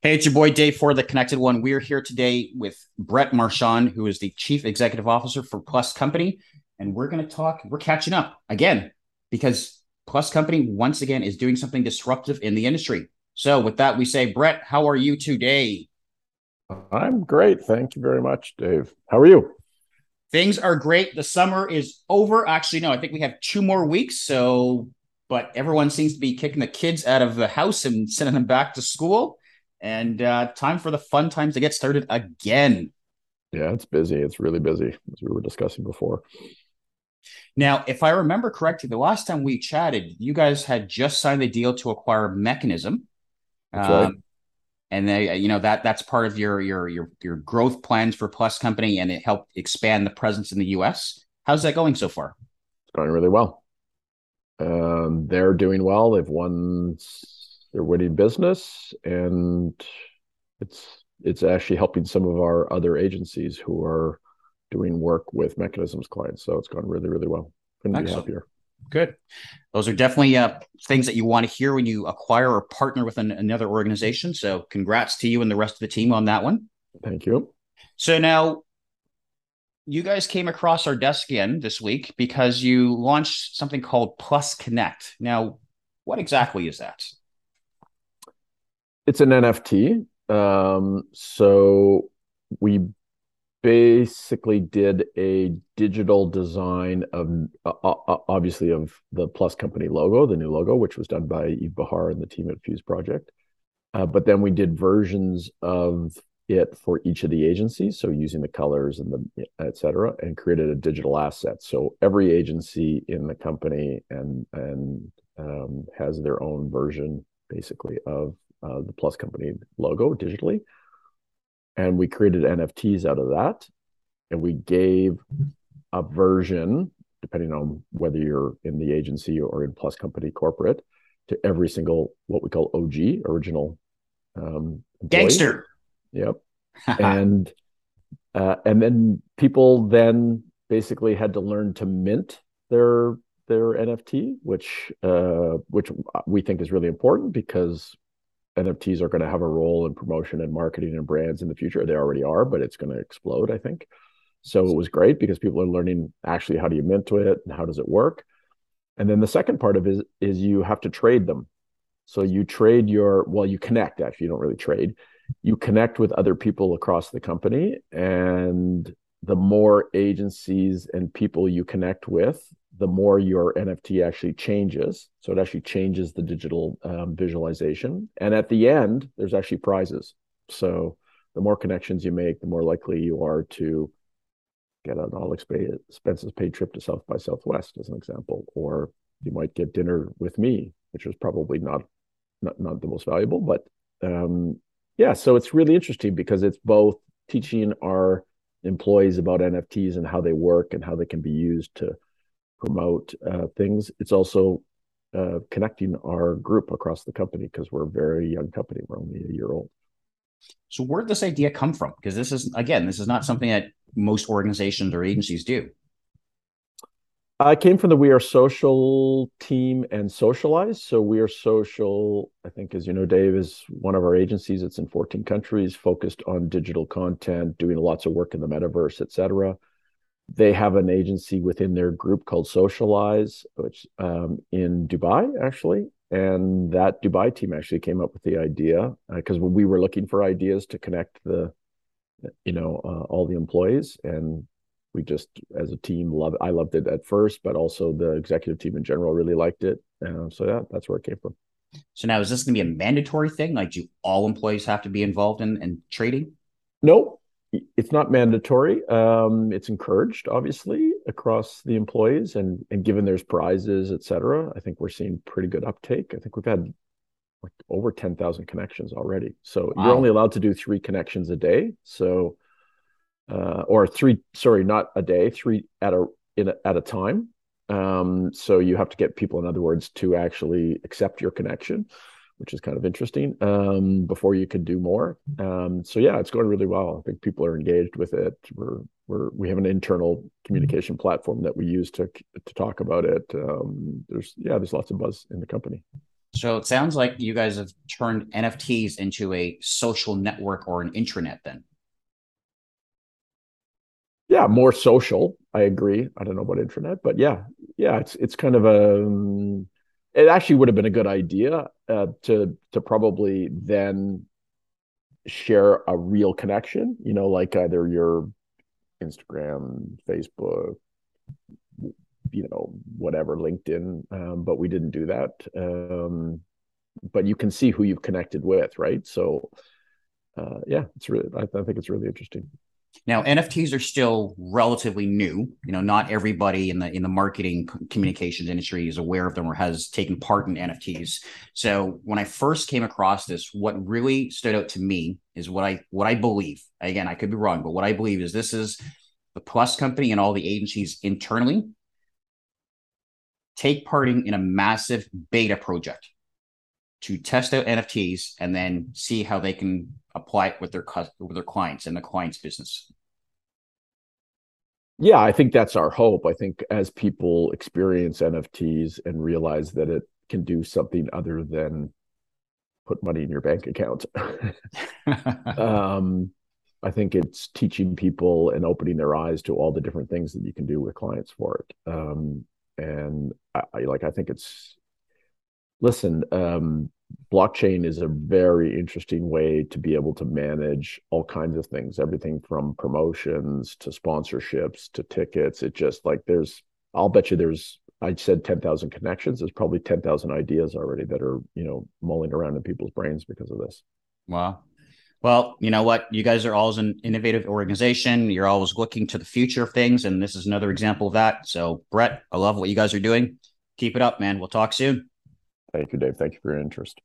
Hey, it's your boy Dave for the Connected One. We're here today with Brett Marchand, who is the Chief Executive Officer for Plus Company. And we're going to talk, we're catching up again because Plus Company, once again, is doing something disruptive in the industry. So, with that, we say, Brett, how are you today? I'm great. Thank you very much, Dave. How are you? Things are great. The summer is over. Actually, no, I think we have two more weeks. So, but everyone seems to be kicking the kids out of the house and sending them back to school and uh, time for the fun times to get started again. Yeah, it's busy. It's really busy, as we were discussing before. Now, if I remember correctly, the last time we chatted, you guys had just signed the deal to acquire Mechanism. That's um, right. And they, you know, that that's part of your your your your growth plans for Plus Company, and it helped expand the presence in the U.S. How's that going so far? It's going really well. Um, they're doing well. They've won they're winning business and it's it's actually helping some of our other agencies who are doing work with Mechanism's clients. So it's gone really really well. Couldn't Excellent. be happier. Good. Those are definitely uh, things that you want to hear when you acquire or partner with an, another organization. So congrats to you and the rest of the team on that one. Thank you. So now you guys came across our desk again this week because you launched something called PlusConnect. Now what exactly is that it's an NFT. Um, so we basically did a digital design of uh, uh, obviously of the Plus Company logo, the new logo, which was done by Yves Behar and the team at Fuseproject. Uh, but then we did versions of it for each of the agencies, so using the colors and the et cetera, and created a digital asset. So every agency in the company and and um, has their own version basically of uh, the Plus Company logo digitally. And we created NFTs out of that. And we gave a version, depending on whether you're in the agency or in Plus Company corporate, to every single what we call OG, original um, gangster. Yep. and uh, and then people then basically had to learn to mint their their NFT, which uh, which we think is really important because NFTs are going to have a role in promotion and marketing and brands in the future. They already are, but it's going to explode, I think. So it was great because people are learning actually how do you mint it and how does it work. And then the second part of it is, is you have to trade them. So you trade your well, you connect actually, you don't really trade. You connect with other people across the company. And the more agencies and people you connect with, the more your NFT actually changes. So it actually changes the digital um, visualization. And at the end, there's actually prizes. So the more connections you make, the more likely you are to get an all expenses paid trip to South by Southwest, as an example. Or you might get dinner with me, which was probably not not, not the most valuable, but um, yeah. So it's really interesting because it's both teaching our employees about NFTs and how they work and how they can be used to promote uh, things. It's also uh, connecting our group across the company because we're a very young company. We're only a year old. So where did this idea come from? Because this is again, this is not something that most organizations or agencies do. I came from the We Are Social team and Socialize. So We Are Social, I think, as you know, Dave is one of our agencies. It's in 14 countries, focused on digital content, doing lots of work in the metaverse, et cetera they have an agency within their group called Socialize, which um, in Dubai actually, and that Dubai team actually came up with the idea because uh, we were looking for ideas to connect the, you know, uh, all the employees, and we just as a team love. I loved it at first, but also the executive team in general really liked it. Uh, so yeah, that's where it came from. So now is this going to be a mandatory thing? Like, do all employees have to be involved in, in trading? Nope it's not mandatory. Um, it's encouraged, obviously, across the employees, and and given there's prizes, et cetera, I think we're seeing pretty good uptake. I think we've had like over ten thousand connections already. So wow. you're only allowed to do three connections a day. So, uh, or three, sorry, not a day, three at a in a, at a time. Um, so you have to get people, in other words, to actually accept your connection which is kind of interesting um, before you could do more. Um, so yeah, it's going really well. I think people are engaged with it. We're we're we have an internal communication platform that we use to to talk about it. Um, there's yeah, there's lots of buzz in the company. So it sounds like you guys have turned NFTs into a social network or an intranet then. Yeah, more social. I agree. I don't know about intranet, but yeah, yeah, it's it's kind of a. It actually would have been a good idea uh, to to probably then share a real connection. You know, like either your Instagram, Facebook, you know whatever linkedin um, but we didn't do that um, but you can see who you've connected with right so uh, yeah it's really I, I, think it's really interesting now nfts are still relatively new. You know not everybody in the in the marketing communications industry is aware of them or has taken part in nfts so when i first came across this what really stood out to me is what i what i believe. Again i could be wrong but what i believe is this is the plus company and all the agencies internally take part in a massive beta project to test out NFTs and then see how they can apply it with their with their clients and the client's business. Yeah, I think that's our hope. I think as people experience NFTs and realize that it can do something other than put money in your bank account, um, I think it's teaching people and opening their eyes to all the different things that you can do with clients for it. Um, and I, I like I think it's listen, um, blockchain is a very interesting way to be able to manage all kinds of things, everything from promotions to sponsorships to tickets. It just like there's, I'll bet you there's, I said 10,000 connections. There's probably 10,000 ideas already that are, you know, mulling around in people's brains because of this. Wow. Well, you know what? You guys are always an innovative organization. You're always looking to the future of things. And this is another example of that. So, Brett, I love what you guys are doing. Keep it up, man. We'll talk soon. Thank you, Dave. Thank you for your interest.